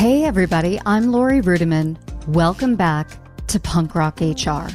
Hey, everybody, I'm Laurie Ruettimann. Welcome back to Punk Rock HR.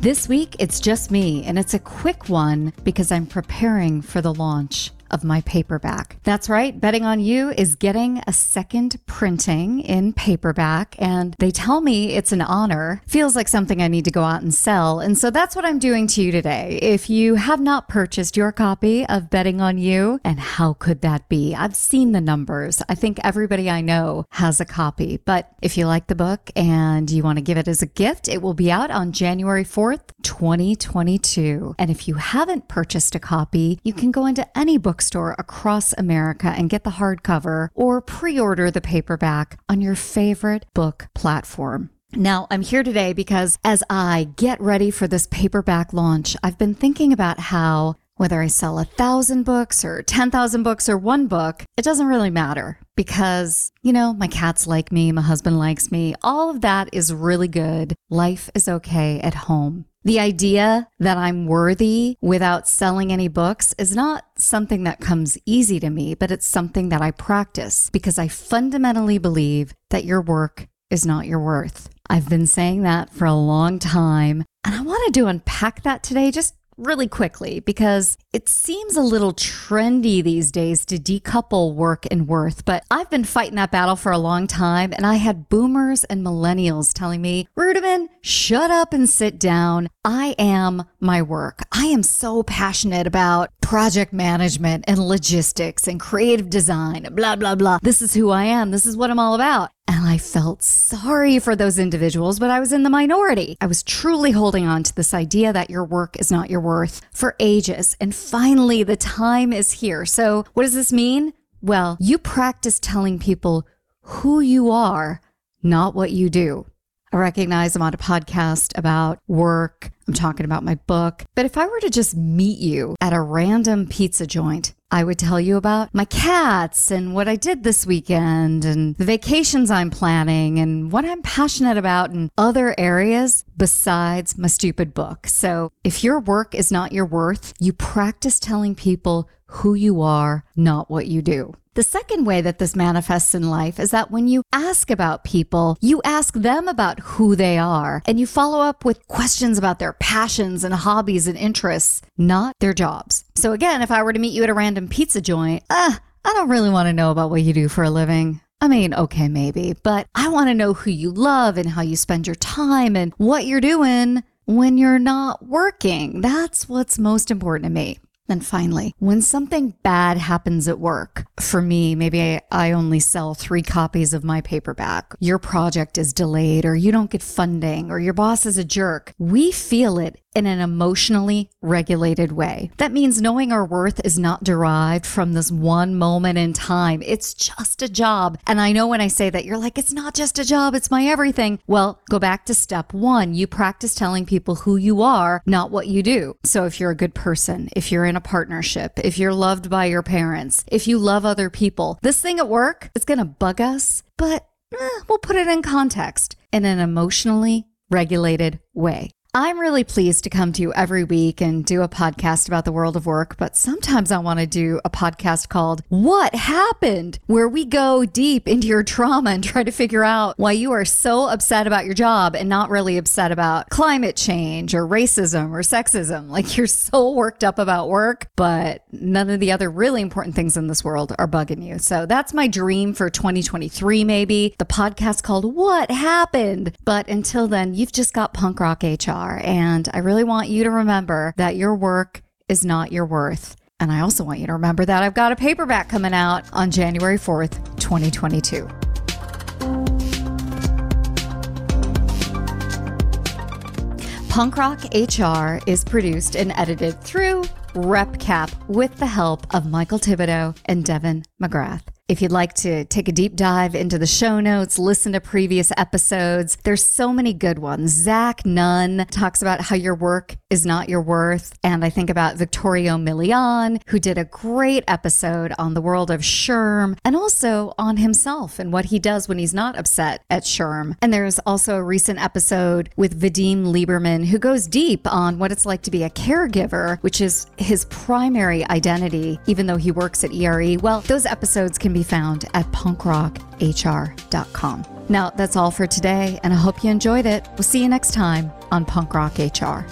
This week, it's just me, and it's a quick one because I'm preparing for the launch of my paperback. That's right, Betting on You is getting a second printing in paperback, and they tell me it's an honor. Feels like something I need to go out and sell. And so that's what I'm doing to you today. If you have not purchased your copy of Betting on You, and how could that be? I've seen the numbers. I think everybody I know has a copy. But if you like the book and you want to give it as a gift, it will be out on January 4th, 2022. And if you haven't purchased a copy, you can go into any bookstore across America and get the hardcover or pre order the paperback on your favorite book platform. Now, I'm here today because as I get ready for this paperback launch, I've been thinking about how whether I sell a thousand books or 10,000 books or one book, it doesn't really matter because, you know, my cats like me, my husband likes me. All of that is really good. Life is okay at home. The idea that I'm worthy without selling any books is not something that comes easy to me, but it's something that I practice because I fundamentally believe that your work is not your worth. I've been saying that for a long time, and I wanted to unpack that today just really quickly because it seems a little trendy these days to decouple work and worth. But I've been fighting that battle for a long time, and I had boomers and millennials telling me, Ruettimann, shut up and sit down. I am my work. I am so passionate about project management and logistics and creative design, blah, blah, blah. This is who I am. This is what I'm all about. I felt sorry for those individuals, but I was in the minority. I was truly holding on to this idea that your work is not your worth for ages. And finally, the time is here. So, what does this mean? Well, you practice telling people who you are, not what you do. I recognize I'm on a podcast about work. I'm talking about my book. But if I were to just meet you at a random pizza joint, I would tell you about my cats and what I did this weekend and the vacations I'm planning and what I'm passionate about in other areas besides my stupid book. So if your work is not your worth, you practice telling people who you are, not what you do. The second way that this manifests in life is that when you ask about people, you ask them about who they are and you follow up with questions about their passions and hobbies and interests, not their jobs. So again, if I were to meet you at a random pizza joint, uh, I don't really want to know about what you do for a living. I mean, okay, maybe, but I want to know who you love and how you spend your time and what you're doing when you're not working. That's what's most important to me. And finally, when something bad happens at work, for me, maybe I, I, only sell three copies of my paperback, your project is delayed, or you don't get funding, or your boss is a jerk, we feel it in an emotionally regulated way. That means knowing our worth is not derived from this one moment in time. It's just a job. And I know when I say that, you're like, it's not just a job, it's my everything. Well, go back to step one. You practice telling people who you are, not what you do. So if you're a good person, if you're in a partnership, if you're loved by your parents, if you love other people, this thing at work is going to bug us, but eh, we'll put it in context in an emotionally regulated way. I'm really pleased to come to you every week and do a podcast about the world of work, but sometimes I want to do a podcast called What Happened, where we go deep into your trauma and try to figure out why you are so upset about your job and not really upset about climate change or racism or sexism. Like you're so worked up about work, but none of the other really important things in this world are bugging you. So that's my dream for 2023, maybe the podcast called What Happened. But until then, you've just got punk rock HR are. And I really want you to remember that your work is not your worth. And I also want you to remember that I've got a paperback coming out on January 4th, 2022. Punk Rock HR is produced and edited through RepCap with the help of Michael Thibodeau and Devin McGrath. If you'd like to take a deep dive into the show notes, listen to previous episodes, there's so many good ones. Zach Nunn talks about how your work is not your worth. And I think about Victorio Milian, who did a great episode on the world of SHRM and also on himself and what he does when he's not upset at SHRM. And there's also a recent episode with Vadim Liberman, who goes deep on what it's like to be a caregiver, which is his primary identity, even though he works at ERE. Well, those episodes can be found at punkrockhr.com. Now, that's all for today, and I hope you enjoyed it. We'll see you next time on Punk Rock HR.